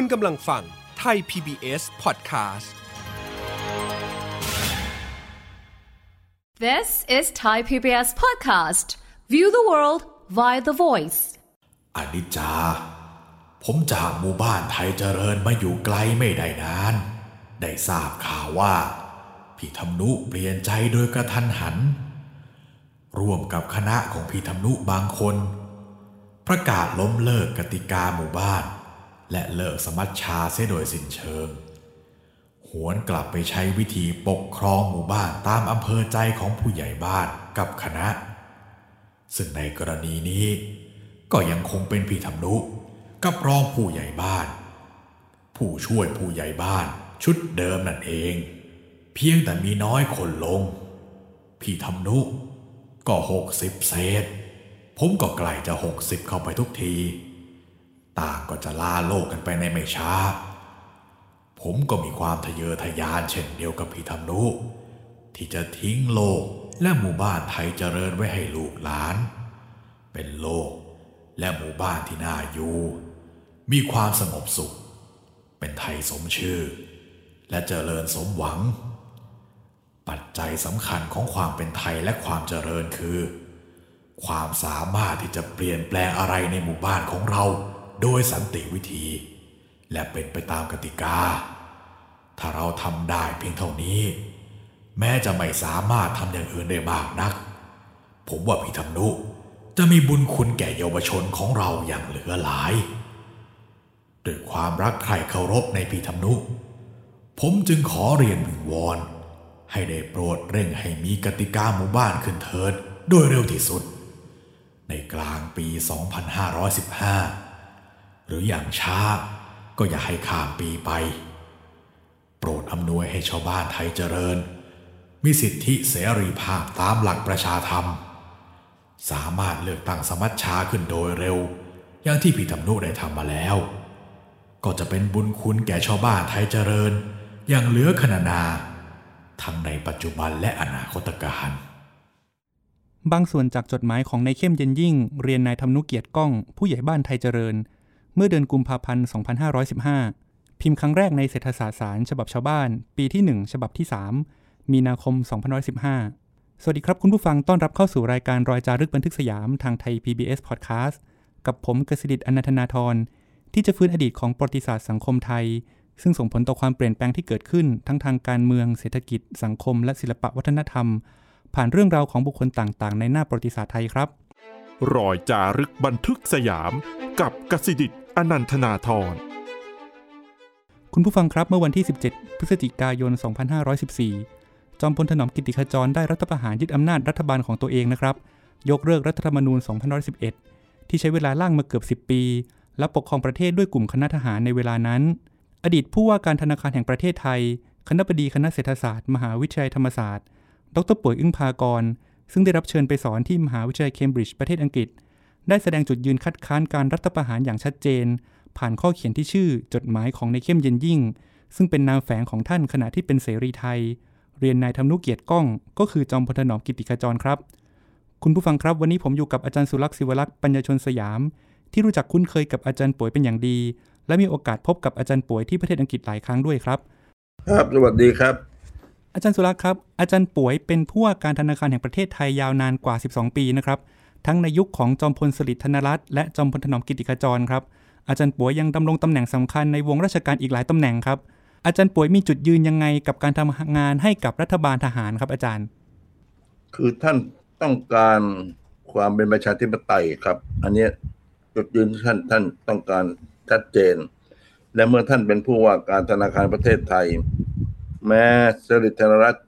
คุณกำลังฟังไทย PBS Podcast This is Thai PBS Podcast. View the world via the voice. อนิจจา ผมจากหมู่บ้านไทยเจริญมาอยู่ไกลไม่ได้นาน ได้ทราบข่าวว่า พี่ธรรมนุเปลี่ยนใจโดยกระทันหัน ร่วมกับคณะของพี่ธรรมนุบางคน ประกาศล้มเลิกกติกาหมู่บ้าน และเลิกสมัชชาเสียโดยสิ้นเชิง หวนกลับไปใช้วิธีปกครองหมู่บ้านตามอำเภอใจของผู้ใหญ่บ้านกับคณะ ซึ่งในกรณีนี้ ก็ยังคงเป็นพี่ธรรมนุกับรองผู้ใหญ่บ้าน ผู้ช่วยผู้ใหญ่บ้านชุดเดิมนั่นเอง เพียงแต่มีน้อยคนลง พี่ธรรมนุก็หกสิบเศษ ผมก็ใกล้จะหกสิบเข้าไปทุกที ต่างก็จะลาโลกกันไปในไม่ช้า ผมก็มีความทะเยอทะยานเช่นเดียวกับพี่ธรรมนุที่จะทิ้งโลกและหมู่บ้านไทยเจริญไว้ให้ลูกหลาน เป็นโลกและหมู่บ้านที่น่าอยู่ มีความสงบสุข เป็นไทยสมชื่อ และเจริญสมหวัง ปัจจัยสำคัญของความเป็นไทยและความเจริญคือ ความสามารถที่จะเปลี่ยนแปลงอะไรในหมู่บ้านของเรา โดยสันติวิธี และเป็นไปตามกติกา ถ้าเราทำได้เพียงเท่านี้ แม้จะไม่สามารถทำอย่างอื่นได้มากนัก ผมว่าพี่ธรรมนุจะมีบุญคุณแก่เยาวชนของเราอย่างเหลือหลายด้วยความรักใคร่เคารพในพี่ธรรมนุ ผมจึงขอเรียนวิงวอนให้ได้โปรดเร่งให้มีกติกาหมู่บ้านขึ้นเถิดโดยเร็วที่สุด ในกลางปี 2515 หรืออย่างช้าก็อย่าให้ข้ามปีไป โปรดอำนวยให้ชาวบ้านไทยเจริญ มีสิทธิเสรีภาพตามหลักประชาธรรม สามารถเลือกตั้งสมัชชาขึ้นโดยเร็ว อย่างที่พี่ธรรมนุได้ทำมาแล้ว ก็จะเป็นบุญคุณแก่ชาวบ้านไทยเจริญ อย่างเหลือขนานา ทั้งในปัจจุบันและอนาคตการบางส่วนจากจดหมายของนายเข้มเย็นยิ่ง เรียนนายธรรมนุเกียรติก้อง ผู้ใหญ่บ้านไทยเจริญ เมื่อเดือนกุมภาพันธ์ 2515 พิมพ์ครั้งแรกในเศรษฐศาสตร์สารฉบับชาวบ้าน ปีที่ 1 ฉบับที่ 3 มีนาคม 2515 สวัสดีครับคุณผู้ฟังต้อนรับเข้าสู่รายการรอยจารึกบันทึกสยามทางไทย PBS Podcast กับผมกสิดิตอนันทนาทรที่จะฟื้นอดีตของประวัติศาสตร์สังคมไทย ซึ่งส่งผลต่อความเปลี่ยนแปลงที่เกิดขึ้น ทั้งทางการเมืองเศรษฐกิจ สังคม และศิลปวัฒนธรรม ผ่านเรื่องราวของบุคคลต่างๆ ในหน้าประวัติศาสตร์ไทยครับรอยจารึกบันทึกสยามกับกสิดิต อนันทนาทรคุณผู้ฟังครับเมื่อวันที่ 17 พฤศจิกายน 2514 จอมพลถนอมกิติขจรได้รัฐประหารยึดอำนาจรัฐบาลของตัวเองนะครับ ยกเลิกรัฐธรรมนูญ 2511 ที่ใช้เวลาล่างมาเกือบ 10 ปี และปกครองประเทศด้วยกลุ่มคณะทหารในเวลานั้น อดีตผู้ว่าการธนาคารแห่งประเทศไทย คณะบดีคณะเศรษฐศาสตร์ มหาวิทยาลัยธรรมศาสตร์ ดรป่วยอึ้งพากร ซึ่งได้รับเชิญไปสอนที่มหาวิทยาลัยเคมบริดจ์ประเทศอังกฤษ ได้แสดงจุดยืนคัดค้านการรัฐประหารอย่างชัดเจน ผ่านข้อเขียนที่ชื่อจดหมายของในเข้มเย็นยิ่ง ซึ่งเป็นนามแฝงของท่านขณะที่เป็นเสรีไทย เรียนนายธรรมนุเกียรติก้อง ก็คือจอมพลถนอมกิติขจรครับ คุณผู้ฟังครับวันนี้ผมอยู่กับอาจารย์สุรักษ์ศิวรักษ์ปัญญาชนสยาม ที่รู้จักคุ้นเคยกับอาจารย์ป่วยเป็นอย่างดี และมีโอกาสพบกับอาจารย์ป่วยที่ประเทศอังกฤษหลายครั้งด้วยครับ ครับสวัสดีครับ อาจารย์สุรักษ์ครับ อาจารย์ป่วยเป็นผู้ว่าการธนาคารแห่งประเทศไทยยาวนานกว่า 12 ปีนะครับ ทั้งในยุคของจอมพลสฤษดิ์ธนรัตน์และจอมพลถนอมกิติขจรครับ อาจารย์ป่วยยังดำรงตำแหน่งสำคัญในวงราชการอีกหลายตำแหน่งครับ อาจารย์ป่วยมีจุดยืนยังไงกับการทำงานให้กับรัฐบาลทหารครับอาจารย์ คือท่านต้องการความเป็นประชาธิปไตยครับ อันนี้จุดยืนที่ท่านท่านต้องการชัดเจน และเมื่อท่านเป็นผู้ว่าการธนาคารประเทศไทย แม้สฤษดิ์ธนรัตน์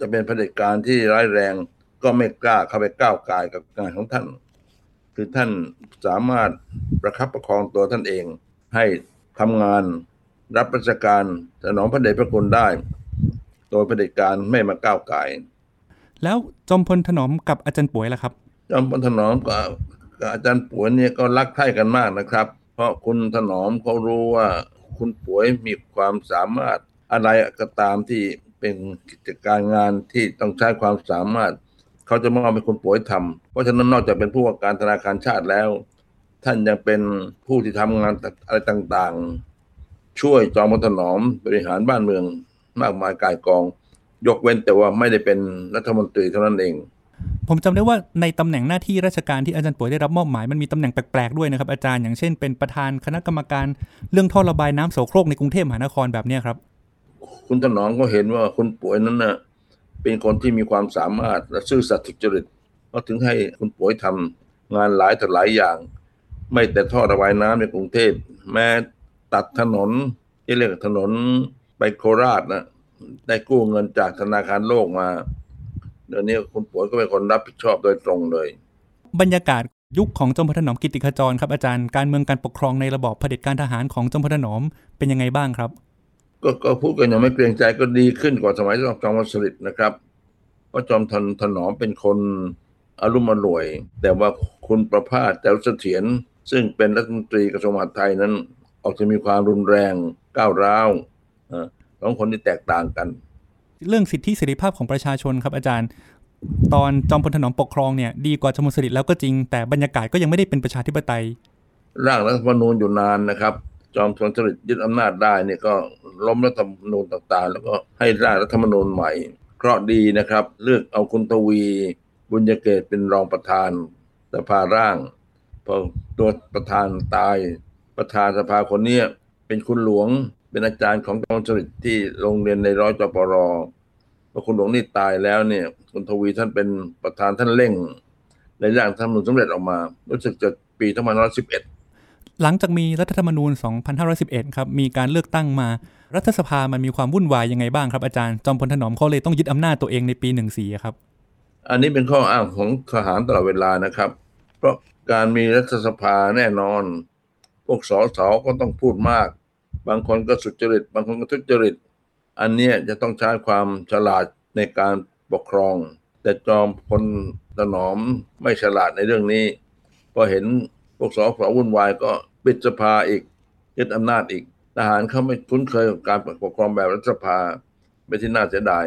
จะเป็นเผด็จการที่ร้ายแรง ก็ไม่กล้าเข้าไปก้าวไกายกับงานของท่าน คือท่านสามารถประคับประคองตัวท่านเอง ให้ทำงานรับราชการสนองพระเดชพระคุณได้ โดยเผด็จการไม่มาก้าวไกายแล้วจอมพลถนอมกับอาจารย์ป่วยล่ะครับ จอมพลถนอมกับกับอาจารย์ป่วยเนี่ยก็รักใคร่กันมากนะครับ เพราะคุณถนอมเขารู้ว่าคุณป่วยมีความสามารถอะไรก็ตามที่เป็นกิจการงานที่ต้องใช้ความสามารถ เขาจะมอบให้คุณป่วยทำเพราะฉะนั้นนอกจากเป็นผู้ว่าการธนาคารชาติแล้ว ท่านยังเป็นผู้ที่ทำงานอะไรต่างๆ ช่วยจอมพลถนอมบริหารบ้านเมืองมากมายกายกอง ยกเว้นแต่ว่าไม่ได้เป็นรัฐมนตรีเท่านั้นเองผมจำได้ว่าในตำแหน่งหน้าที่ราชการที่อาจารย์ป่วยได้รับมอบหมายมันมีตำแหน่งแปลกๆด้วยนะครับอาจารย์อย่างเช่นเป็นประธานคณะกรรมการเรื่องท่อระบายน้ำโสโครกในกรุงเทพมหานครแบบเนี้ยครับ คุณถนอมก็เห็นว่าคุณป่วยนั้นน่ะ เป็นคนที่มีความสามารถและซื่อสัตย์สุจริตก็ถึงให้คุณป่วยทำงานหลายต่อหลายอย่าง ไม่แต่ท่อระบายน้ำในกรุงเทพแม้ตัดถนนที่เรียกถนนไปโคราชนะได้กู้เงินจากธนาคารโลกมาเดี๋ยวนี้คุณป่วยก็เป็นคนรับผิดชอบโดยตรงเลย บรรยากาศยุคของจอมพลถนอมกิติขจรครับอาจารย์การเมืองการปกครองในระบอบเผด็จการทหารของจอมพลถนอมเป็นยังไงบ้างครับ ก็ก็พูดกันอย่างไม่เกรงใจก็ดีขึ้นกว่าสมัยจอมพลสฤษดิ์นะครับเพราะจอมทันถนอมเป็นคนอารมณ์อร่วย แต่ว่าคุณประภาสแจ้วเสถียรซึ่งเป็นรัฐมนตรีกระทรวงมหาดไทยนั้น ออกจะมีความรุนแรงก้าวร้าวเอ่อสองคนที่แตกต่างกัน เรื่องสิทธิเสรีภาพของประชาชนครับอาจารย์ ตอนจอมพลถนอมปกครองเนี่ยดีกว่าจอมพลสฤษดิ์แล้วก็จริงแต่บรรยากาศก็ยังไม่ได้เป็นประชาธิปไตย ร่างรัฐธรรมนูญอยู่นานนะครับ จอมพลสฤษดิ์ยึดอำนาจได้เนี่ยก็ล้มรัฐธรรมนูญต่างๆ แล้วก็ให้ร่างรัฐธรรมนูญใหม่ เคราะดีนะครับ เลือกเอาคุณทวี บุญยเกตเป็นรองประธานสภาร่างพอตัวประธานตายประธานสภาคนเนี้ยเป็นคุณหลวงเป็นอาจารย์ของจอมพลสฤษดิ์ที่โรงเรียนในร้อยจปรพอคุณหลวงนี่ตายแล้วเนี่ยคุณทวีท่านเป็นประธานท่านเร่งในร่างรัฐธรรมนูญสำเร็จออกมา รู้สึกจะปี2511 หลังจากมีรัฐธรรมนูญ 2511 ครับ มีการเลือกตั้งมา รัฐสภามันมีความวุ่นวายยังไงบ้างครับอาจารย์ จอมพลถนอมเขาเลยต้องยึดอำนาจตัวเองในปี 14 ครับ อันนี้เป็นข้ออ้างของทหารตลอดเวลานะครับ เพราะการมีรัฐสภาแน่นอน พวกสสก็ต้องพูดมาก บางคนก็สุจริต บางคนก็ทุจริต อันนี้จะต้องใช้ความฉลาดในการปกครอง แต่จอมพลถนอมไม่ฉลาดในเรื่องนี้ พอเห็นพวกสสวุ่นวายก็ ปิดสภาอีกยึดอำนาจอีก ทหารเขาไม่คุ้นเคยกับการปกครองแบบรัฐสภาเป็นที่น่าเสียดาย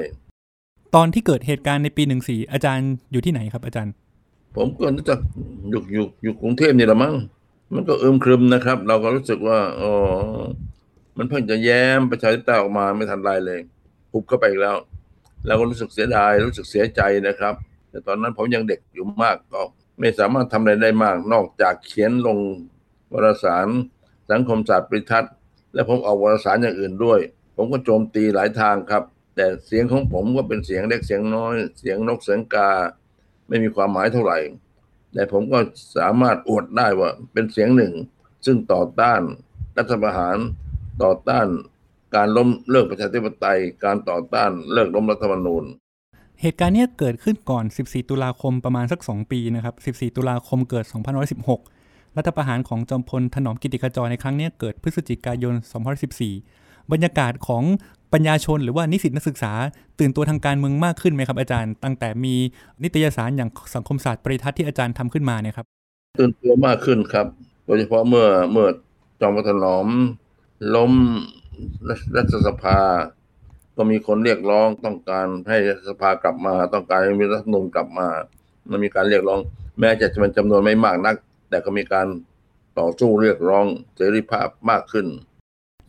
ตอนที่เกิดเหตุการณ์ในปี14อาจารย์อยู่ที่ไหนครับอาจารย์ ผมก็รู้จักอยู่อยู่อยู่กรุงเทพนี่แหละมั้งมันก็อึมครึมนะครับ เราก็รู้สึกว่าอ๋อมันเพิ่งจะแย้มประชาธิปไตยออกมาไม่ทันไรเลยหุบเข้าไปอีกแล้วเราก็รู้สึกเสียดายรู้สึกเสียใจนะครับ แต่ตอนนั้นผมยังเด็กอยู่มากก็ไม่สามารถทำอะไรได้มาก นอกจากเขียนลง วารสารสังคมศาสตร์ปริทัศน์และผมเอาวารสารอย่างอื่นด้วย ผมก็โจมตีหลายทางครับ แต่เสียงของผมก็เป็นเสียงเล็กเสียงน้อย เสียงนกเสียงกา ไม่มีความหมายเท่าไหร่ แต่ผมก็สามารถอวดได้ว่าเป็นเสียงหนึ่ง ซึ่งต่อต้านรัฐประหารต่อต้านการล้มเลิกประชาธิปไตย การต่อต้านเลิกล้มรัฐธรรมนูญ เหตุการณ์นี้เกิดขึ้นก่อน 14 ตุลาคมประมาณสัก 2 ปีนะครับ 14 ตุลาคมเกิด 2516 รัฐประหารของจอมพลถนอมกิติขจรในครั้งนี้เกิดพฤศจิกายน 2014 บรรยากาศของปัญญาชนหรือว่านิสิตนักศึกษา ตื่นตัวทางการเมืองมากขึ้นไหมครับอาจารย์ ตั้งแต่มีนิตยสารอย่างสังคมศาสตร์ปริทัศน์ที่อาจารย์ทำขึ้นมาเนี่ยครับตื่นตัวมากขึ้นครับ โดยเฉพาะเมื่อเมื่อจอมพลถนอมล้มรัฐสภา ก็มีคนเรียกร้องต้องการให้สภากลับมา ต้องการให้มีรัฐธรรมนูญกลับมา มันมีการเรียกร้อง แม้จะเป็นจำนวนไม่มากนัก แต่ก็มีการต่อสู้เรียกร้องเสรีภาพมากขึ้น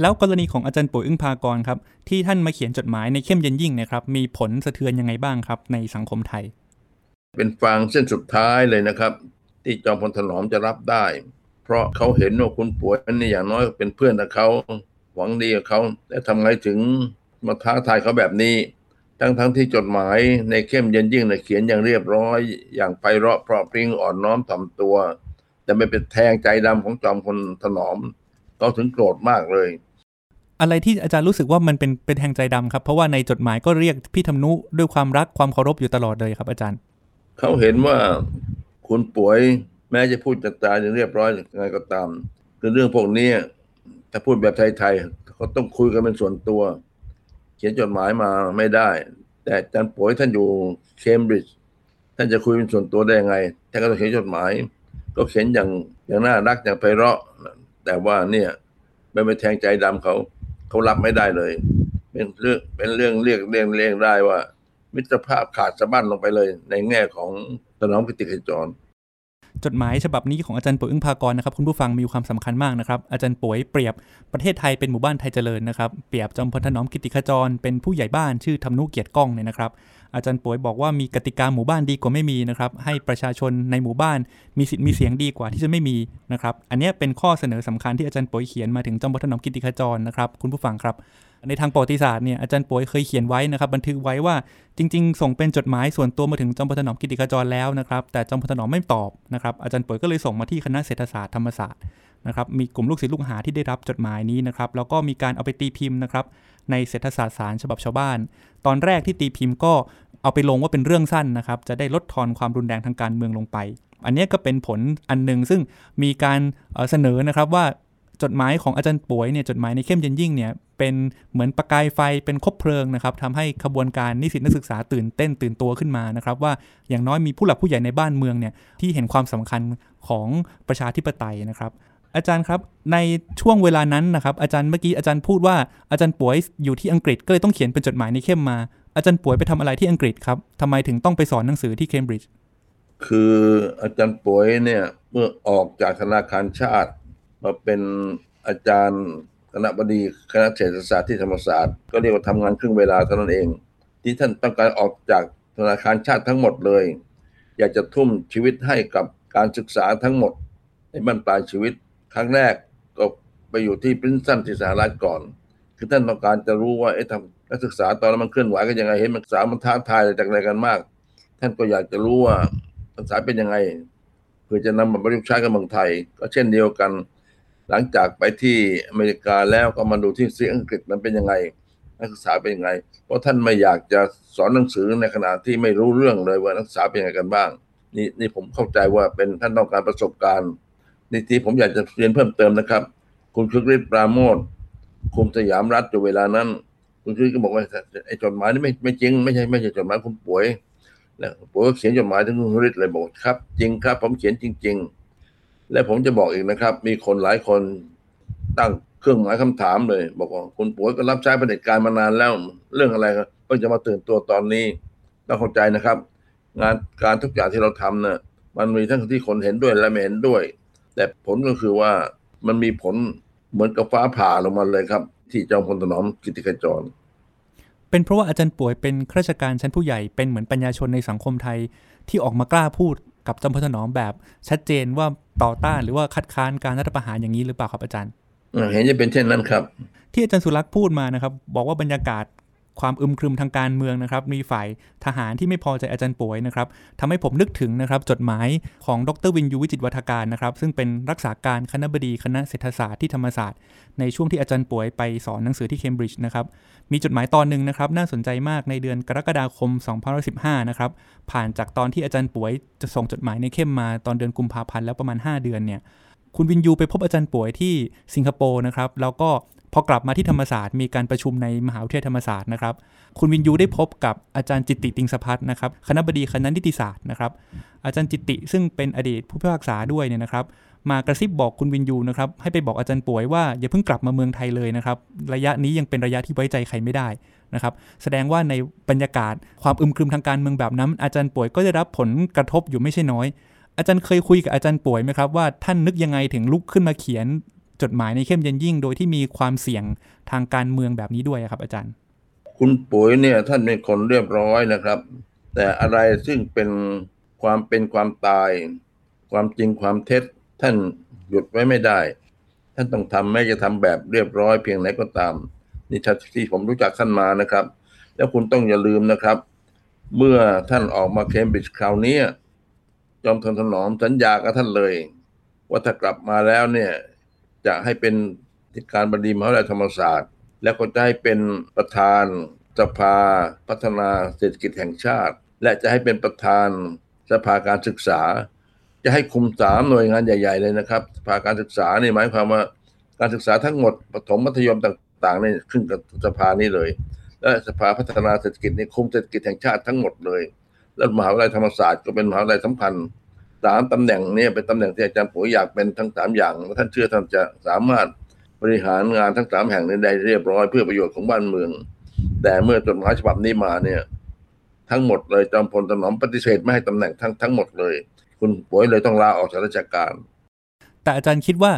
แล้วกรณีของอาจารย์ปุ๋ยอึ้งพากรครับ ที่ท่านมาเขียนจดหมายในเข้มเย็นยิ่งเนะครับ มีผลสะเทือนยังไงบ้างครับ ในสังคมไทย เป็นฟางเส้นสุดท้ายเลยนะครับ ที่จอมพลถนอมจะรับได้ เพราะเขาเห็นว่าคุณป่วยนี่อย่างน้อยเป็นเพื่อนกับเขาหวังดีกับเขาแต่ทำไงถึงมาท้าทายเขาแบบนี้ ทั้งทั้งที่จดหมายในเข้มเย็นยิ่งเนี่ยเขียนอย่างเรียบร้อย อย่างไพเราะเพราะพริ้งอ่อนน้อมถ่อมตัว แต่ไม่เป็นแทงใจดำของจอมพลถนอมเขาถึงโกรธมากเลย อะไรที่อาจารย์รู้สึกว่ามันเป็นเป็นแทงใจดำครับ เพราะว่าในจดหมายก็เรียกพี่ธรรมนุด้วยความรักความเคารพอยู่ตลอดเลยครับ อาจารย์เขาเห็นว่าคุณป่วยแม้จะพูดจัดจาอย่างเรียบร้อยยังไงก็ตามคือเรื่องพวกนี้ถ้าพูดแบบไทยๆเขาต้องคุยกันเป็นส่วนตัว เขียนจดหมายมาไม่ได้ แต่อาจารย์ป่วยท่านอยู่เคมบริดจ์ท่านจะคุยเป็นส่วนตัวได้ยังไงท่านก็ต้องเขียนจดหมาย ก็เขียนอย่างอย่างน่ารักอย่างไพเราะ แต่ว่าเนี่ยไม่ไปแทงใจดำเขาเขารับไม่ได้เลย เป็นเรื่องเป็นเรื่องเรียกเรียกเรียกได้ว่า มิตรภาพขาดสะบั้นลงไปเลย ในแง่ของถนอมกิติขจรจดหมายฉบับนี้ของอาจารย์ป๋วยอึ้งพากรนะครับคุณผู้ฟังมีความสำคัญมากนะครับ อาจารย์ป๋วยเปรียบประเทศไทยเป็นหมู่บ้านไทยเจริญนะครับ เปรียบจอมพลถนอมกิติขจรเป็นผู้ใหญ่บ้านชื่อธรรมนุเกียรติก้องเนี่ยนะครับ อาจารย์ป๋วยบอกว่ามีกติกาหมู่บ้านดีกว่าไม่มีนะครับ ให้ประชาชนในหมู่บ้านมีสิทธิ์มีเสียงดีกว่าที่จะไม่มีนะครับ อันนี้เป็นข้อเสนอสำคัญที่อาจารย์ป๋วยเขียนมาถึงจอมพลถนอมกิติขจรนะครับ คุณผู้ฟังครับ ในทางประวัติศาสตร์เนี่ยอาจารย์ป่วยเคยเขียนไว้นะครับ บันทึกไว้ว่าจริง ๆ ส่งเป็นจดหมายส่วนตัวมาถึงจอมพลถนอมกิติขจรแล้วนะครับ แต่จอมพลถนอมไม่ตอบนะครับ อาจารย์ป่วยก็เลยส่งมาที่คณะเศรษฐศาสตร์ธรรมศาสตร์นะครับมีกลุ่มลูกศิษย์ลูกหาที่ได้รับจดหมายนี้นะครับแล้วก็มีการเอาไปตีพิมพ์นะครับในเศรษฐศาสตร์สารฉบับชาวบ้าน ตอนแรกที่ตีพิมพ์ก็ เอาไปลงว่าเป็นเรื่องสั้นนะครับจะได้ลดทอนความรุนแรงทางการเมืองลงไป อันนี้ก็เป็นผลอันหนึ่งซึ่งมีการเสนอนะครับว่าจดหมายของอาจารย์ป่วยเนี่ยจดหมายในเข้มเย็นยิ่งเนี่ยเป็นเหมือนประกายไฟเป็นคบเพลิงนะครับทำให้ขบวนการนิสิตนักศึกษาตื่นเต้นตื่นตัวขึ้นมานะครับว่าอย่างน้อยมีผู้หลักผู้ใหญ่ในบ้านเมืองเนี่ยที่เห็นความสำคัญของประชาธิปไตยนะครับ อาจารย์ครับในช่วงเวลานั้นนะครับอาจารย์เมื่อกี้อาจารย์พูดว่าอาจารย์ป่วยอยู่ที่อังกฤษก็เลยต้องเขียนเป็นจดหมายในเข้มมา อาจารย์ป่วยไปทำอะไรที่อังกฤษครับทำไมถึงต้องไปสอนหนังสือที่เคมบริดจ์คืออาจารย์ป่วยเนี่ยเมื่อออกจากธนาคารชาติ มาเป็นอาจารย์คณะบดีคณะเศรษฐศาสตร์ที่ธรรมศาสตร์ก็เรียกว่าทำงานครึ่งเวลาเท่านั้นเอง ที่ท่านต้องการออกจากธนาคารชาติทั้งหมดเลย อยากจะทุ่มชีวิตให้กับการศึกษาทั้งหมด ในบรรปลายชีวิตครั้งแรกก็ไปอยู่ที่ปรินซันที่สหรัฐก่อน คือท่านต้องการจะรู้ว่าไอ้ทำนักศึกษาตอนนั้นมันเคลื่อนไหวกันยังไงเห็นมันศึกษามันท้าทายจากอะไรกันมาก ท่านก็อยากจะรู้ว่านักศึกษาเป็นยังไงเพื่อจะนำมาประยุกต์ใช้กับเมืองไทย ก็เช่นเดียวกัน หลังจากไปที่อเมริกาแล้วก็มาดูที่ซีอังกฤษมันเป็นยังไง นักศึกษาเป็นยังไง เพราะท่านไม่อยากจะสอนหนังสือในขณะที่ไม่รู้เรื่องเลยว่านักศึกษาเป็นยังไงกันบ้าง นี่นี่ผมเข้าใจว่าเป็นท่านต้องการประสบการณ์นี่ที่ผมอยากจะเรียนเพิ่มเติมนะครับ คุณคึกฤทธิ์ปราโมท คุมสยามรัฐอยู่เวลานั้นคุณคึกก็บอกว่าไอ้จดหมายนี่ไม่ไม่จริง ไม่ใช่ไม่ใช่จดหมายคุณป่วยแล้วป่วยก็เขียนจดหมายถึงคุณฤทธิ์เลยบอกครับ จริงครับ ผมเขียนจริง ๆ และผมจะบอกอีกนะครับ มีคนหลายคนตั้งเครื่องหมายคำถามเลย บอกว่าคุณป่วยก็รับใช้ประเด็จการมานานแล้ว เรื่องอะไรครับเพิ่งจะมาตื่นตัวตอนนี้ต้องเข้าใจนะครับ งานการทุกอย่างที่เราทำเนี่ยมันมีทั้งที่คนเห็นด้วยและไม่เห็นด้วย แต่ผลก็คือว่ามันมีผล เหมือนกับฟ้าผ่าลงมาเลยครับ ที่จอมพลถนอมกิติขจร เป็นเพราะว่าอาจารย์ป่วยเป็นข้าราชการชั้นผู้ใหญ่เป็นเหมือนปัญญาชนในสังคมไทยที่ออกมากล้าพูดกับจอมพลถนอมแบบ ชัดเจนว่าต่อต้านหรือว่าคัดค้านการรัฐประหารอย่างนี้หรือเปล่าครับอาจารย์เห็นจะเป็นเช่นนั้นครับ ที่อาจารย์สุรักษ์พูดมานะครับ บอกว่าบรรยากาศ ความอึมครึมทางการเมืองนะครับ มีฝ่ายทหารที่ไม่พอใจอาจารย์ป่วยนะครับทำให้ผมนึกถึงนะครับจดหมายของดรวินยูวิจิตวัฒการนะครับ ซึ่งเป็นรักษาการคณะบดีคณะเศรษฐศาสตร์ที่ธรรมศาสตร์ ในช่วงที่อาจารย์ป่วยไปสอนหนังสือที่เคมบริดจ์นะครับ มีจดหมายตอนหนึ่งนะครับ น่าสนใจมากในเดือนกรกฎาคม 2015 นะครับ ผ่านจากตอนที่อาจารย์ป่วยจะส่งจดหมายในเข้มมาตอนเดือนกุมภาพันธ์แล้วประมาณ 5 เดือนเนี่ย คุณวินยูไปพบอาจารย์ป่วยที่สิงคโปร์นะครับ แล้วก็พอกลับมาที่ธรรมศาสตร์มีการประชุมในมหาวิทยาลัยธรรมศาสตร์นะครับ คุณวินยูได้พบกับอาจารย์จิตติติงสพัฒนะครับ คณะบดีคณะนิติศาสตร์นะครับ อาจารย์จิตติซึ่งเป็นอดีตผู้พิพากษาด้วยเนี่ยนะครับ มากระซิบบอกคุณวินยูนะครับ ให้ไปบอกอาจารย์ป่วยว่าอย่าเพิ่งกลับมาเมืองไทยเลยนะครับ ระยะนี้ยังเป็นระยะที่ไว้ใจใครไม่ได้นะครับ แสดงว่าในบรรยากาศความอึมครึมทางการเมืองแบบนั้น อาจารย์ป่วยก็ได้รับผลกระทบอยู่ไม่ใช่น้อย อาจารย์เคยคุยกับอาจารย์ป่วยไหมครับว่าท่านนึกยังไงถึงลุกขึ้นมาเขียนจดหมายในเข้มเย็นยิ่ง โดยที่มีความเสี่ยงทางการเมืองแบบนี้ด้วยครับ อาจารย์ คุณปุ๋ยเนี่ยท่านเป็นคนเรียบร้อยนะครับ แต่อะไรซึ่งเป็นความเป็นความตาย ความจริงความเท็จ ท่านหยุดไว้ไม่ได้ ท่านต้องทำแม้จะทำแบบเรียบร้อยเพียงไหนก็ตามนี่ที่ผมรู้จักท่านมานะครับ แล้วคุณต้องอย่าลืมนะครับ เมื่อท่านออกมาเคมบริดจ์คราวนี้ จอมทนถนอมสัญญากับท่านเลย ว่าถ้ากลับมาแล้วเนี่ยจะให้เป็นที่การบดีมหาวิทยาลัยธรรมศาสตร์ แล้วก็จะให้เป็นประธานสภาพัฒนาเศรษฐกิจแห่งชาติ และจะให้เป็นประธานสภาการศึกษา จะให้คุมสามหน่วยงานใหญ่ ๆ เลยนะครับสภาการศึกษานี่หมายความว่าการศึกษาทั้งหมดปฐมมัธยมต่างๆนี่ขึ้นกับสภานี้เลย และสภาพัฒนาเศรษฐกิจนี่คุมเศรษฐกิจแห่งชาติทั้งหมดเลย แล้วมหาวิทยาลัยธรรมศาสตร์ก็เป็นมหาวิทยาลัยสำคัญสามตำแหน่งนี้เป็นตำแหน่งที่อาจารย์ปุ๋ยอยากเป็นทั้งสามอย่างท่านเชื่อท่านจะสามารถบริหารงานทั้งสามแห่งนี้ได้เรียบร้อยเพื่อประโยชน์ของบ้านเมือง แต่เมื่อจดหมายฉบับนี้มาเนี่ย ทั้งหมดเลยจอมพลถนอมปฏิเสธไม่ให้ตำแหน่งทั้งทั้งหมดเลย คุณป่วยเลยต้องลาออกจากราชการ แต่อาจารย์คิดว่า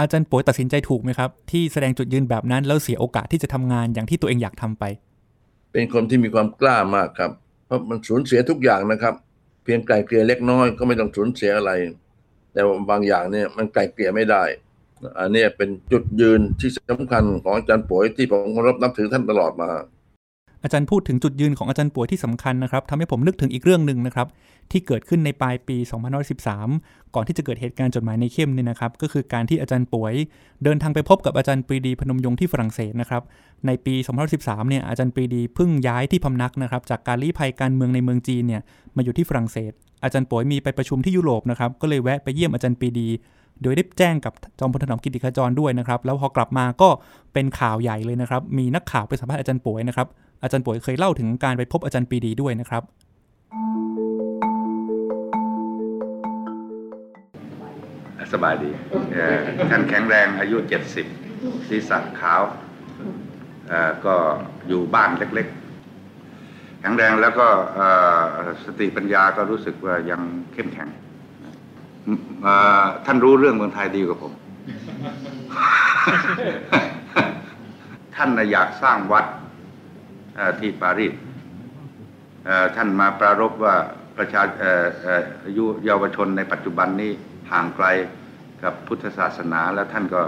อาจารย์ป่วยตัดสินใจถูกไหมครับ ที่แสดงจุดยืนแบบนั้นแล้วเสียโอกาสที่จะทำงานอย่างที่ตัวเองอยากทำไป เป็นคนที่มีความกล้ามากครับ เพราะมันสูญเสียทุกอย่างนะครับ เพียงไกลเกลี่ยเล็กน้อยก็ไม่ต้องสูญเสียอะไร แต่ว่าบางอย่างเนี่ยมันไกลเกลี่ยไม่ได้ อันนี้เป็นจุดยืนที่สำคัญของอาจารย์ป่วยที่ผมรับนับถือท่านตลอดมา อาจารย์พูดถึงจุดยืนของอาจารย์ป่วยที่สำคัญนะครับทำให้ผมนึกถึงอีกเรื่องหนึ่งนะครับที่เกิดขึ้นในปลายปี 2513 ก่อนที่จะเกิดเหตุการณ์จดหมายในเข้มเนี่ยนะครับก็คือการที่อาจารย์ป่วย เดินทางไปพบกับอาจารย์ปรีดีพนมยงค์ที่ฝรั่งเศสนะครับในปี2513 เนี่ยอาจารย์ปรีดีเพิ่งย้ายที่พำนักนะครับจากการลี้ภัยการเมืองในเมืองจีนเนี่ยมาอยู่ที่ฝรั่งเศส อาจารย์ป่วยมีไปประชุมที่ยุโรปนะครับก็เลยแวะไปเยี่ยมอาจารย์ปรีดีโดยได้แจ้งกับจอมพลถนอมกิติขจรด้วยนะครับ แล้วพอกลับมาก็เป็นข่าวใหญ่เลยนะครับ มีนักข่าวไปสัมภาษณ์อาจารย์ป่วยนะครับ อาจารย์ป่วยเคยเล่าถึงการไปพบอาจารย์ปรีดีด้วยนะครับ สบายดีเอ่อท่านแข็งแรงอายุ 70ศีรษะขาวเอ่อก็อยู่บ้านเล็กๆ แข็งแรงแล้วก็เอ่อสติปัญญาก็รู้สึกว่ายังเข้มแข็งอืมเอ่อท่านรู้เรื่องเมืองไทยดีกว่าผม ท่านน่ะอยากสร้างวัดเอ่อ ที่ปารีสท่านมาปรารภว่าประชาเอ่อเอ่ออายุเยาวชนในปัจจุบันนี้ห่างไกลกับพุทธศาสนาแล้วท่านก็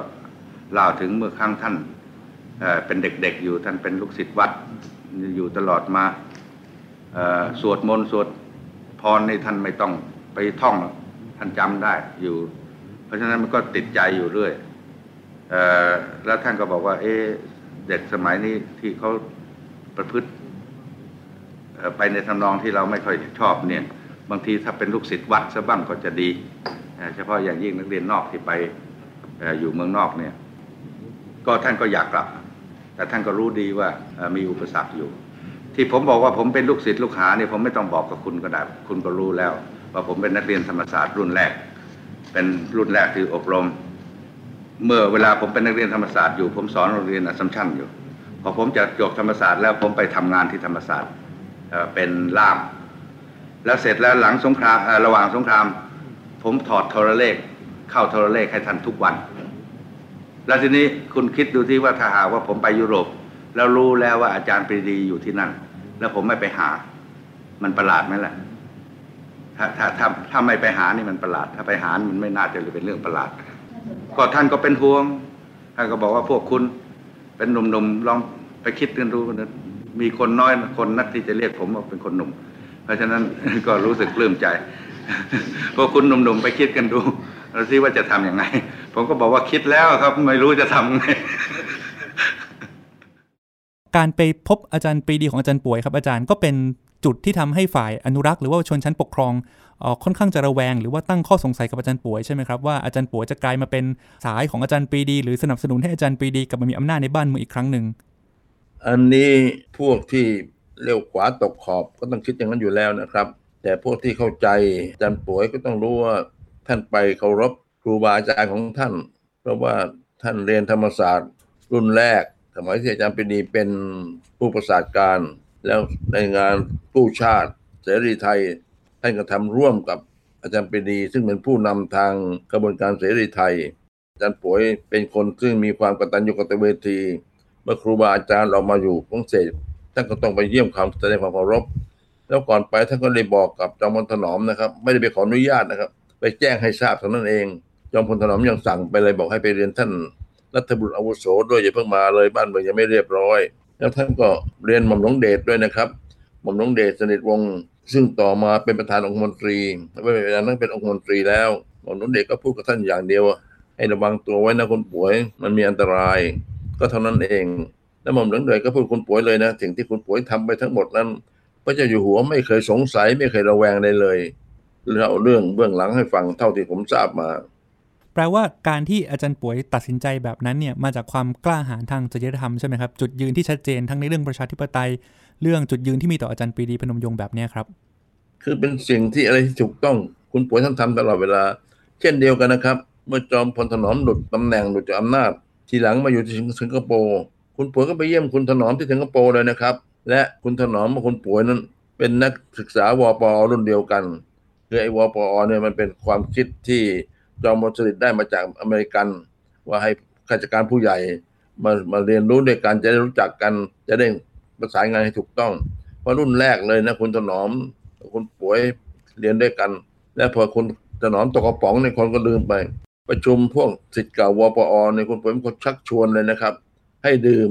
เล่าถึงเมื่อครั้งท่านเป็นเด็กๆอยู่ท่านเป็นลูกศิษย์วัดอยู่ตลอดมาสวดมนต์สวดพรในท่านไม่ต้องไปท่องท่านจำได้อยู่ เพราะฉะนั้นมันก็ติดใจอยู่เรื่อยแล้วท่านก็บอกว่า เอ๊เด็กสมัยนี้ที่เขา ประพฤติไปในทำนองที่เราไม่ค่อยชอบเนี่ยบางทีถ้าเป็นลูกศิษย์วัดซะบ้างก็จะดี เฉพาะอย่างยิ่งนักเรียนนอกที่ไปอยู่เมืองนอกเนี่ยก็ท่านก็อยากกลับ แต่ท่านก็รู้ดีว่ามีอุปสรรคอยู่ ที่ผมบอกว่าผมเป็นลูกศิษย์ลูกหาเนี่ยผมไม่ต้องบอกกับคุณก็ได้คุณก็รู้แล้ว ว่าผมเป็นนักเรียนธรรมศาสตร์รุ่นแรก เป็นรุ่นแรกที่อบรม เมื่อเวลาผมเป็นนักเรียนธรรมศาสตร์อยู่ ผมสอนโรงเรียนอัสสัมชัญอยู่ พอผมจะจบธรรมศาสตร์แล้วผมไปทำงานที่ธรรมศาสตร์เป็นล่าม แล้วเสร็จแล้วหลังสงครามระหว่างสงคราม ผมถอดโทรเลข เข้าโทรเลขให้ท่านทุกวัน แล้วทีนี้คุณคิดดูที่ว่าถ้าหาว่าผมไปยุโรป แล้วรู้แล้วว่าอาจารย์ปรีดีอยู่ที่นั่น แล้วผมไม่ไปหา มันประหลาดไหมล่ะถ้าถ้าถ้าถ้าไม่ไปหานี่มันประหลาด ถ้าไปหานมันไม่น่าจะเป็นเรื่องประหลาด ก็ท่านก็เป็นห่วงท่านก็บอกว่าพวกคุณ เป็นหนุ่มๆลองไปคิดกันดูนะมีคนน้อยคนนักที่จะเรียกผมว่าเป็นคนหนุ่ม เพราะฉะนั้นก็รู้สึกปลื้มใจพวกคุณหนุ่มๆไปคิดกันดูแล้วที่ว่าจะทำยังไง ผมก็บอกว่าคิดแล้วครับไม่รู้จะทำไง การไปพบอาจารย์ปรีดีของอาจารย์ป่วยครับอาจารย์ก็เป็นจุดที่ทำให้ฝ่ายอนุรักษ์หรือว่าชนชั้นปกครองค่อนข้างจะระแวง หรือว่าตั้งข้อสงสัยกับอาจารย์ป่วยใช่ไหมครับว่าอาจารย์ป่วยจะกลายมาเป็นสายของอาจารย์ปรีดี หรือสนับสนุนให้อาจารย์ปรีดีกลับมามีอำนาจในบ้านเมืองอีกครั้งหนึ่งอันนี้พวกที่เลี้ยวขวาตกขอบก็ต้องคิดอย่างนั้นอยู่แล้วนะครับ แต่พวกที่เข้าใจอาจารย์ป่วยก็ต้องรู้ว่าท่านไปเคารพครูบาอาจารย์ของท่าน เพราะว่าท่านเรียนธรรมศาสตร์รุ่นแรก สมัยที่อาจารย์ปรีดีเป็นผู้ประสาทการ แล้วในงานกู้ชาติเสรีไทยท่านก็ทำร่วมกับอาจารย์ปรีดี ซึ่งเป็นผู้นำทางกระบวนการเสรีไทย อาจารย์ป่วยเป็นคนซึ่งมีความกตัญญูกตเวที เมื่อครูบาอาจารย์เรามาอยู่ฝรั่งเศสท่านก็ต้องไปเยี่ยมคำแสดงความเคารพแล้วก่อนไปท่านก็เลยบอกกับจอมพลถนอมนะครับ ไม่ได้ไปขออนุญาตนะครับ ไปแจ้งให้ทราบเท่านั้นเอง จอมพลถนอมยังสั่งไปเลยบอกให้ไปเรียนท่าน รัฐบุรุษอาวุโสด้วยอย่าเพิ่งมาเลยบ้านเมืองยังไม่เรียบร้อย แล้วท่านก็เรียนหม่อมหลวงเดชด้วยนะครับหม่อมหลวงเดชสนิทวงศ์ซึ่งต่อมาเป็นประธานองคมนตรีไม่เป็นนั้นเป็นองคมนตรีแล้วหม่อมหลวงเดชก็พูดกับท่านอย่างเดียว ให้ระวังตัวไว้นะคนป่วยมันมีอันตราย ก็เท่านั้นเองแล้วหม่อมหลวงเดชก็พูดคุณป่วยเลยนะสิ่งที่คุณป่วยทำไปทั้งหมดนั้นพระเจ้าอยู่หัวไม่เคยสงสัยไม่เคยระแวงเลยเลยเล่าเรื่องเบื้องหลังให้ฟังเท่าที่ผมทราบมา แปลว่าการที่อาจารย์ป่วยตัดสินใจแบบนั้นเนี่ยมาจากความกล้าหาญทางจริยธรรมใช่ไหมครับจุดยืนที่ชัดเจนทั้งในเรื่องประชาธิปไตย เรื่องจุดยืนที่มีต่ออาจารย์ปรีดีพนมยงค์แบบนี้ครับ คือเป็นสิ่งที่อะไรที่ถูกต้องคุณป่วยท่านทำตลอดเวลา เช่นเดียวกันนะครับ เมื่อจอมพลถนอมหลุดตำแหน่งหลุดจากอำนาจ ทีหลังมาอยู่ที่สิงคโปร์คุณป่วยก็ไปเยี่ยมคุณถนอมที่สิงคโปร์เลยนะครับ และคุณถนอมกับคุณป่วยนั้น เป็นนักศึกษาวปรุ่นเดียวกันคือไอ้วปอเนี่ยมันเป็นความคิดที่ จอมพลสฤษดิ์ได้มาจากอเมริกัน ว่าให้ข้าราชการผู้ใหญ่มามาเรียนรู้ด้วยกันจะได้รู้จักกัน จะได้ประสานงานให้ถูกต้อง เพราะรุ่นแรกเลยนะคุณถนอมคุณป่วยเรียนด้วยกัน แล้วพอคุณถนอมตกกระป๋องในคนก็ลืมไป ประชุมพวกสิทธิ์เก่าวปอในคุณป่วยเป็นคนชักชวนเลยนะครับ ให้ดื่ม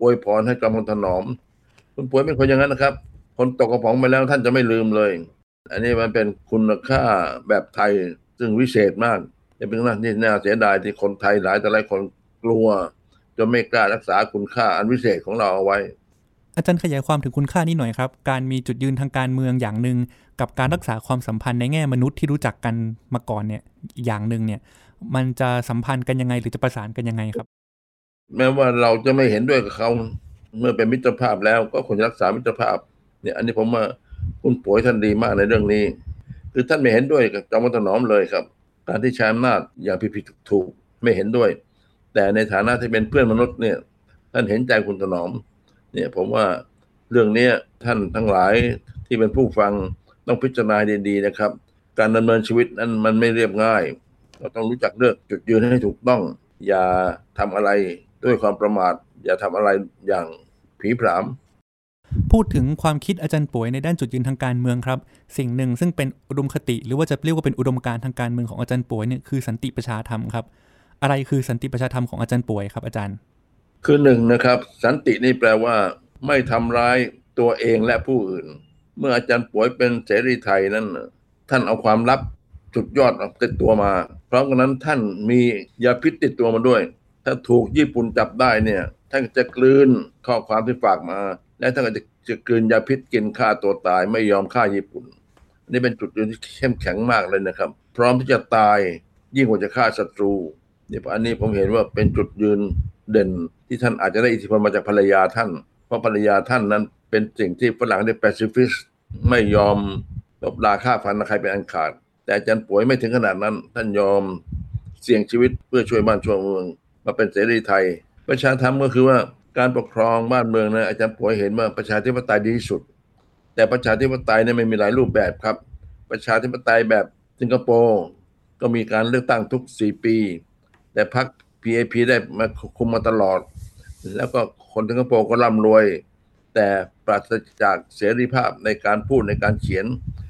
อวยพรให้จอมพลถนอม คุณป่วยเป็นคนอย่างนั้นนะครับ คนตกกระป๋องไปแล้วท่านจะไม่ลืมเลย อันนี้มันเป็นคุณค่าแบบไทย ซึ่งวิเศษมากจะเป็นเรื่องที่น่าเสียดายที่คนไทยหลายแต่หลายคนกลัวจนไม่กล้ารักษาคุณค่าอันวิเศษของเราเอาไว้ อาจารย์ขยายความถึงคุณค่านี้หน่อยครับ การมีจุดยืนทางการเมืองอย่างหนึ่งกับการรักษาความสัมพันธ์ในแง่มนุษย์ที่รู้จักกันมาก่อนเนี่ยอีกอย่างหนึ่งเนี่ย มันจะสัมพันธ์กันยังไงหรือจะประสานกันยังไงครับ แม้ว่าเราจะไม่เห็นด้วยกับเขาเมื่อเป็นมิตรภาพแล้วก็ควรจะรักษามิตรภาพ เนี่ย อันนี้ผมว่าคุณป่วยท่านดีมากในเรื่องนี้ คือท่านไม่เห็นด้วยกับจอมพลถนอมเลยครับ การที่ใช้อำนาจอย่างผิดๆถูกๆไม่เห็นด้วย แต่ในฐานะที่เป็นเพื่อนมนุษย์เนี่ย ท่านเห็นใจคุณถนอม เนี่ยผมว่าเรื่องนี้ท่านทั้งหลายที่เป็นผู้ฟังต้องพิจารณาดีๆนะครับ การดำเนินชีวิตนั้นมันไม่เรียบง่าย เราต้องรู้จักเลือกจุดยืนให้ถูกต้อง อย่าทำอะไรด้วยความประมาท อย่าทำอะไรอย่างผีผาม พูดถึงความคิดอาจารย์ป่วยในด้านจุดยืนทางการเมืองครับ สิ่งหนึ่งซึ่งเป็นอุดมคติ หรือว่าจะเรียกว่าเป็นอุดมการณ์ทางการเมืองของอาจารย์ป่วยเนี่ยคือสันติประชาธรรมครับ อะไรคือสันติประชาธรรมของอาจารย์ป่วยครับอาจารย์ คือหนึ่งนะครับ สันตินี่แปลว่า ไม่ทำร้ายตัวเองและผู้อื่น เมื่ออาจารย์ป่วยเป็นเสรีไทยนั้น ท่านเอาความลับจุดยอดติดตัวมา เพราะฉะนั้นท่านมียาพิษติดตัวมาด้วย ถ้าถูกญี่ปุ่นจับได้เนี่ยท่านจะกลืนข้อความที่ฝากมา และท่านก็จะจะกลืนยาพิษกินฆ่าตัวตายไม่ยอมฆ่าญี่ปุ่นนนี้เป็นจุดยืนที่เข้มแข็งมากเลยนะครับ พร้อมที่จะตายยิ่งกว่าจะฆ่าศัตรูเนี่ยอันนี้ผมเห็นว่าเป็นจุดยืนเด่นที่ท่านอาจจะได้อิทธิพลมาจากภรรยาท่าน เพราะภรรยาท่านนั้นเป็นสิ่งที่ฝรั่งเรียกแปซิฟิสไม่ยอมลบลาฆ่าฟันใครเป็นอันขาด แต่อาจารย์ป่วยไม่ถึงขนาดนั้น ท่านยอมเสี่ยงชีวิตเพื่อช่วยบ้านช่วยเมือง มาเป็นเสรีไทย ประชาธรรมก็คือว่า การปกครองบ้านเมืองนะอาจารย์ป่วยเห็นว่าประชาธิปไตยดีที่สุด แต่ประชาธิปไตยเนี่ยไม่มีหลายรูปแบบครับ ประชาธิปไตยแบบสิงคโปร์ก็มีการเลือกตั้งทุก4ปี แต่พรรค PAP ได้มาคุมมาตลอด แล้วก็คนสิงคโปร์ก็ร่ำรวย แต่ปราศจากเสรีภาพในการพูดในการเขียน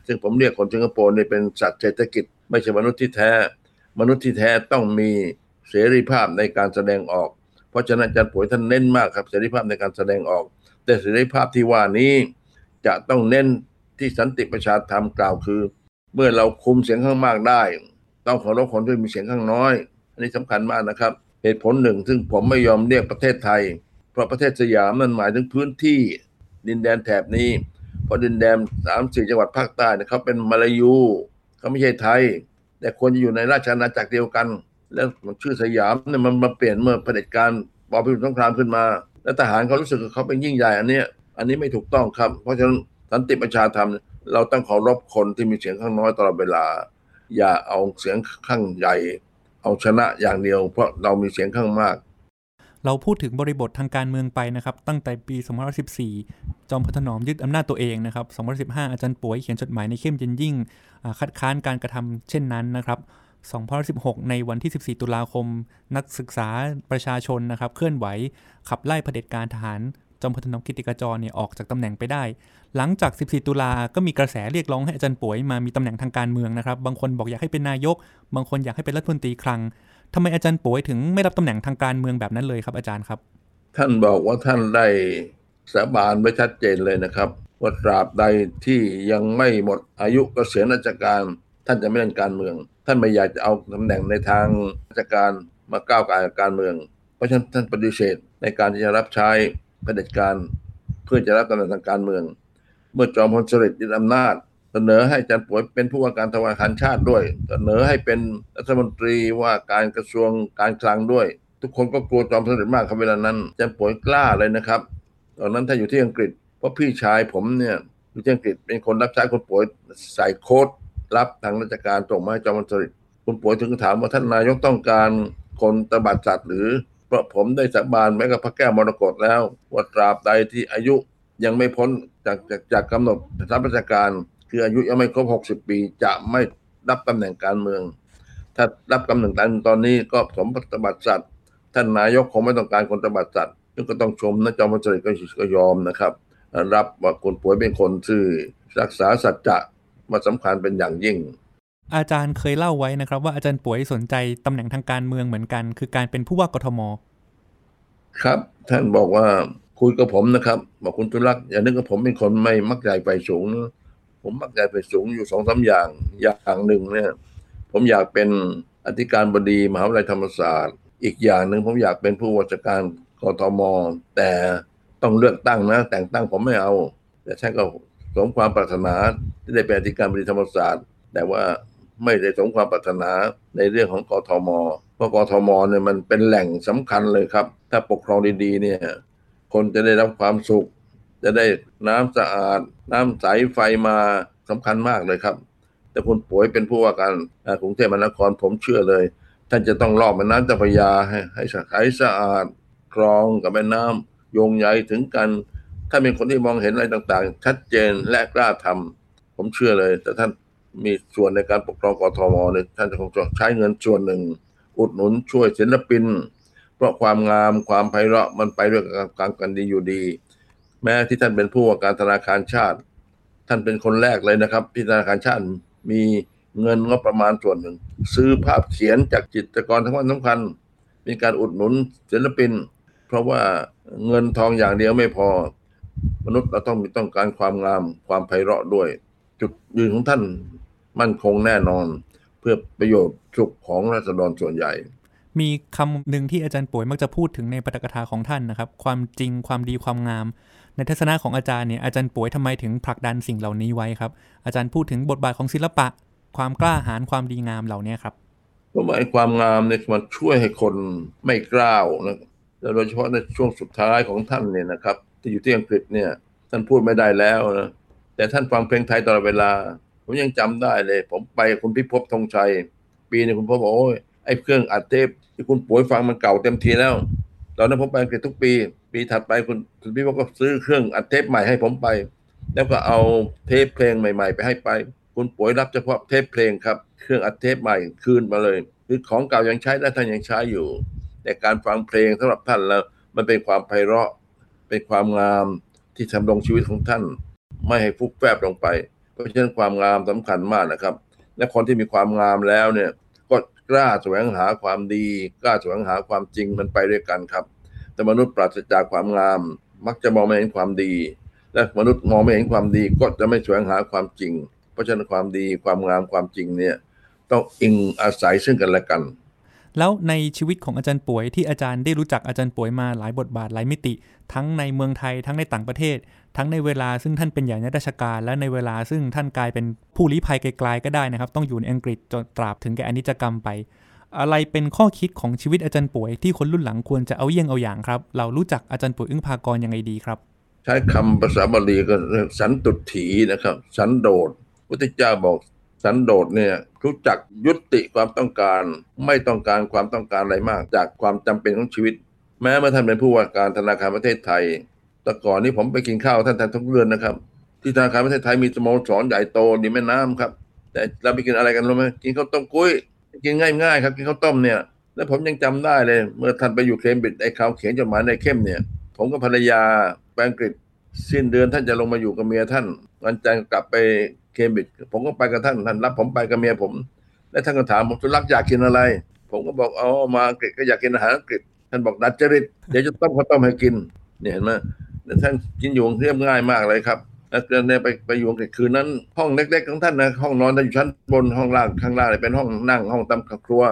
ซึ่งผมเรียกคนสิงคโปร์เนี่เป็นสัตว์เศรษฐกิจ ไม่ใช่มนุษย์ที่แท้ มนุษย์ที่แท้ต้องมีเสรีภาพในการแสดงออก ราะฉะนั้นอาจารย์ป่วยท่านเน้นมากครับเสรีภาพในการแสดงออก แต่เสรีภาพที่ว่านี้จะต้องเน้นที่สันติประชาธรรมกล่าวคือ เมื่อเราคุมเสียงข้างมากได้ ต้องเคารพคนที่มีเสียงข้างน้อย อันนี้สำคัญมากนะครับ เหตุผลหนึ่ง ซึ่งผมไม่ยอมเรียกประเทศไทย เพราะประเทศสยามนั้นหมายถึงพื้นที่ดินแดนแถบนี้เพราะดินแดนสามสี่จังหวัดภาคใต้เนี่ยเขาเป็นมาลายูเขาไม่ใช่ไทย แต่ควรจะอยู่ในราชอาณาจักรเดียวกัน แล้วชื่อสยามเนี่ยมันมาเปลี่ยนเมื่อเผด็จการปอพิมพ์สงครามขึ้นมา แล้วทหารเขารู้สึกว่าเขาเป็นยิ่งใหญ่อันนี้อันนี้ไม่ถูกต้องครับ เพราะฉะนั้นสันติประชาธรรม เราต้องเคารพคนที่มีเสียงข้างน้อยตลอดเวลา อย่าเอาเสียงข้างใหญ่ เอาชนะอย่างเดียว เพราะเรามีเสียงข้างมาก เราพูดถึงบริบททางการเมืองไปนะครับ ตั้งแต่ปี2514 จอมพลถนอมยึดอำนาจตัวเองนะครับ2015 อาจารย์ป่วยเขียนจดหมายในเข้มเย็นยิ่งคัดค้านการกระทำเช่นนั้นนะครับ 2016 ในวันที่ 14 ตุลาคม นักศึกษาประชาชนนะครับ เคลื่อนไหว ขับไล่เผด็จการทหารจอมพลถนอมกิติกาจรเนี่ยออกจากตำแหน่งไปได้ หลังจาก 14 ตุลาก็มีกระแสเรียกร้องให้อาจารย์ป่วยมามีตำแหน่งทางการเมืองนะครับ บางคนบอกอยากให้เป็นนายก บางคนอยากให้เป็นรัฐมนตรีคลังทำไมอาจารย์ป่วยถึงไม่รับตำแหน่งทางการเมืองแบบนั้นเลยครับอาจารย์ครับ ท่านบอกว่าท่านได้สาบานไว้ชัดเจนเลยนะครับ ว่าตราบใดที่ยังไม่หมดอายุเกษียณราชการ ท่านจะไม่เล่นการเมือง ท่านไม่อยากจะเอาตำแหน่งในทางราชการมาก้าวไก่ายกับการเมือง เพราะฉะนั้นท่านปฏิเสธในการที่จะรับใช้เผด็จการเพื่อจะรับตำแหน่งทางการเมือง เมื่อจอมพลสฤษดิ์ยึดอำนาจ เสนอให้อาจารย์ป่วยเป็นผู้ว่าการธนาคารชาติด้วย เสนอให้เป็นรัฐมนตรีว่าการกระทรวงการคลังด้วย ทุกคนก็กลัวจอมพลสฤษดิ์มากครับเวลานั้นอาจารย์ป่วยกล้าเลยนะครับ ตอนนั้นถ้าอยู่ที่อังกฤษ เพราะพี่ชายผมเนี่ยอยู่ที่อังกฤษเป็นคนรับใช้คนป่วยใส่โค้ด รับทางราชการส่งมาให้จอมพลสฤษดิ์คุณป่วยถึงถามว่าท่านนายกต้องการคนตบัดสัตว์หรือเพราะผมได้สาบานแม้กับพระแก้วมรกตแล้วว่าตราบใดที่อายุยังไม่พ้นจากจากจากกำหนดรับราชการ คืออายุยังไม่ครบ 60 ปี จะไม่รับตำแหน่งการเมือง ถ้ารับตำแหน่งการตอนนี้ก็สมปฏิบัติสัตว์ท่านนายกคงไม่ต้องการคนปฏิบัติสัตว์ก็ต้องชมนะจอมพลสฤษดิ์ก็ยอมนะครับ รับว่าคนป่วยเป็นคนที่รักษาสัจจะ มาสำคัญเป็นอย่างยิ่ง อาจารย์เคยเล่าไว้นะครับ ว่าอาจารย์ป่วยสนใจตำแหน่งทางการเมืองเหมือนกัน คือการเป็นผู้ว่ากทม ครับ ท่านบอกว่าคุยกับผมนะครับ บอกคุณตุลักษ์อย่านึกว่าผมเป็นคนไม่มักใหญ่ไฟสูงนะผมมักใหญ่ไฟสูงอยู่สองสาอย่าง อย่างหนึ่งเนี่ยผมอยากเป็นอธิการบดีมหาวิทยาลัยธรรมศาสตร์ อีกอย่างหนึ่งผมอยากเป็นผู้ว่าราชการกทม แต่ต้องเลือกตั้งนะ แต่งตั้งผมไม่เอา แต่ท่านก็ สมความปรารถนาที่ได้เป็นอธิการบดีธรรมศาสตร์ แต่ว่าไม่ได้สมความปรารถนาในเรื่องของกทม เพราะกทมเนี่ยมันเป็นแหล่งสำคัญเลยครับ ถ้าปกครองดีๆเนี่ยคนจะได้รับความสุข จะได้น้ำสะอาด น้ำใสไฟมาสำคัญมากเลยครับ แต่คุณป่วยเป็นผู้ว่าการกรุงเทพมหานครผมเชื่อเลย ท่านจะต้องลอกแม่น้ำเจ้าพระยาให้ให้สะอาดคลองกับแม่น้ำโยงใยถึงกัน ถ้าเป็นคนที่มองเห็นอะไรต่างๆ ชัดเจนและกล้าทำผมเชื่อเลย แต่ท่านมีส่วนในการปกครองกทมเนี่ยท่านจะคงจะใช้เงินส่วนหนึ่ง อุดหนุนช่วยศิลปิน เพราะความงามความไพเราะมันไปด้วยกันกันดีอยู่ดี แม้ที่ท่านเป็นผู้ว่าการธนาคารชาติ ท่านเป็นคนแรกเลยนะครับ ที่ธนาคารชาติมีเงินงบประมาณส่วนหนึ่ง ซื้อภาพเขียนจากจิตรกรทั้งวันสำคัญ มีการอุดหนุนศิลปิน เพราะว่าเงินทองอย่างเดียวไม่พอ มนุษย์เราต้องมีต้องการความงามความไพเราะด้วย จุดยืนของท่านมั่นคงแน่นอน เพื่อประโยชน์สุขของราษฎรส่วนใหญ่ มีคำหนึ่งที่อาจารย์ป่วยมักจะพูดถึงในปฐกถาของท่านนะครับ ความจริงความดีความงาม ในทัศนะของอาจารย์เนี่ยอาจารย์ป่วยทำไมถึงผลักดันสิ่งเหล่านี้ไว้ครับ อาจารย์พูดถึงบทบาทของศิลปะ ความกล้าหาญความดีงามเหล่านี้ครับเพราะว่าไอ้ความงามเนี่ยมันช่วยให้คนไม่กล้าวนะแล้วโดยเฉพาะในช่วงสุดท้ายของท่านเนี่ยนะครับ ที่อยู่ที่อังกฤษเนี่ย ท่านพูดไม่ได้แล้วนะแต่ท่านฟังเพลงไทยตลอดเวลา ผมยังจำได้เลย ผมไปคุณพิภพธงชัย ปีนึงคุณพ่อบอกโอ้ยไอ้เครื่องอัดเทปที่คุณป่วยฟังมันเก่าเต็มทีแล้ว ตอนนั้นผมไปอังกฤษทุกปี ปีถัดไปคุณคุณพิภพก็ซื้อเครื่องอัดเทปใหม่ให้ผมไป แล้วก็เอาเทปเพลงใหม่ ๆ ไปให้ไป คุณป่วยรับเฉพาะเทปเพลงครับ เครื่องอัดเทปใหม่คืนมาเลยคือของเก่ายังใช้ได้ท่านยังใช้อยู่ แต่การฟังเพลงสำหรับท่านแล้วมันเป็นความไพเราะ เป็นความงามที่ทำลงชีวิตของท่าน ไม่ให้ฟุบแฟบลงไป เพราะฉะนั้นความงามสำคัญมากนะครับ และคนที่มีความงามแล้วเนี่ย ก็กล้าแสวงหาความดี กล้าแสวงหาความจริงมันไปด้วยกันครับ แต่มนุษย์ปราศจากความงาม มักจะมองไม่เห็นความดี และมนุษย์มองไม่เห็นความดีก็จะไม่แสวงหาความจริง เพราะฉะนั้นความดีความงามความจริงเนี่ยต้องอิงอาศัยซึ่งกันและกัน แล้วในชีวิตของอาจารย์ป่วยที่อาจารย์ได้รู้จักอาจารย์ป่วยมาหลายบทบาทหลายมิติ ทั้งในเมืองไทยทั้งในต่างประเทศ ทั้งในเวลาซึ่งท่านเป็นใหญ่ในราชการ และในเวลาซึ่งท่านกลายเป็นผู้ลี้ภัยไกลๆก็ได้นะครับ ต้องอยู่ในอังกฤษจนตราบถึงแก่อนิจกรรมไป อะไรเป็นข้อคิดของชีวิตอาจารย์ป่วยที่คนรุ่นหลังควรจะเอาเยี่ยงเอาอย่างครับ เรารู้จักอาจารย์ป่วยอึ้งภากรยังไงดีครับใช้คำภาษาบาลีก็สันตุถีนะครับ สันโดษพุทธเจ้าบอก สันโดษเนี่ยรู้จักยุติความต้องการ ไม่ต้องการความต้องการอะไรมาก จากความจำเป็นของชีวิต แม้เมื่อท่านเป็นผู้ว่าการธนาคารประเทศไทยแต่ก่อนนี้ผมไปกินข้าวท่านท่านทุกเดือนนะครับ ที่ธนาคารประเทศไทยมีสโมสรใหญ่โตดีแม่น้ำครับ แต่เราไปกินอะไรกันรู้ไหมกินข้าวต้มกุ้ยกินง่ายๆครับกินข้าวต้มเนี่ยแล้วผมยังจำได้เลย เมื่อท่านไปอยู่เคมบริดจ์ไอ้เขาเขียนจดหมายในเข้มเนี่ย ผมกับภรรยาไปอังกฤษสิ้นเดือนท่านจะลงมาอยู่กับเมียท่านวันจันทร์กลับไป เคมบริดผมก็ไปกับท่านท่านรับผมไปกับเมียผม และท่านก็ถามผมสุรักอยากกินอะไร ผมก็บอกอ๋อมาอังกฤษก็อยากกินอาหารอังกฤษท่านบอกดัดจริตเดี๋ยวจะต้มข้าวต้มให้กินเนี่ยเห็นไหมแล้วท่านกินอยู่เรียบง่ายมากเลยครับแล้วเนี่ยไปไปอยู่อังกฤษคืนนั้น ห้องเล็กๆของท่านนะห้องนอนท่านอยู่ชั้นบนห้องล่างข้างล่างเนี่ยเป็นห้องนั่งห้องตำครัว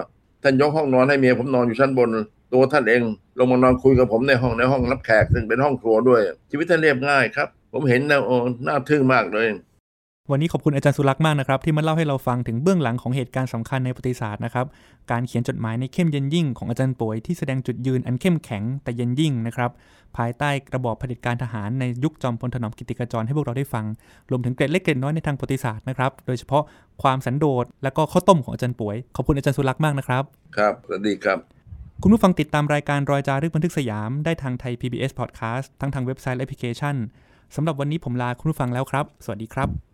ท่านยกห้องนอนให้เมียผมนอนอยู่ชั้นบน ตัวท่านเอง ลงมานอนคุยกับผมในห้องในห้องรับแขกซึ่งเป็นห้องครัวด้วย ชีวิตท่านเรียบง่ายครับ ผมเห็นแล้วโอ้น่าทึ่งมากเลย วันนี้ขอบคุณอาจารย์สุรักษ์มากนะครับ ที่มาเล่าให้เราฟังถึงเบื้องหลังของเหตุการณ์สำคัญในประวัติศาสตร์นะครับการเขียนจดหมายในเข้มเย็นยิ่งของอาจารย์ป่วยที่แสดงจุดยืนอันเข้มแข็งแต่เย็นยิ่งนะครับภายใต้กระบอบเผด็จการทหารในยุคจอมพลถนอมกิติกจรให้พวกเราได้ฟัง รวมถึงเกร็ดเล็กเกร็ดน้อยในทางประวัติศาสตร์นะครับโดยเฉพาะความสันโดษและก็ข้าวต้มของอาจารย์ป่วยขอบคุณอาจารย์สุรักษ์มากนะครับครับสวัสดีครับคุณผู้ฟังติดตามรายการรอยจารึกบันทึกสยามได้ทางไทย PBS Podcast ทั้งทางเว็บไซต์และแอปพลิเคชันสำหรับวันนี้ผมลาคุณผู้ฟังแล้วครับ สวัสดีครับ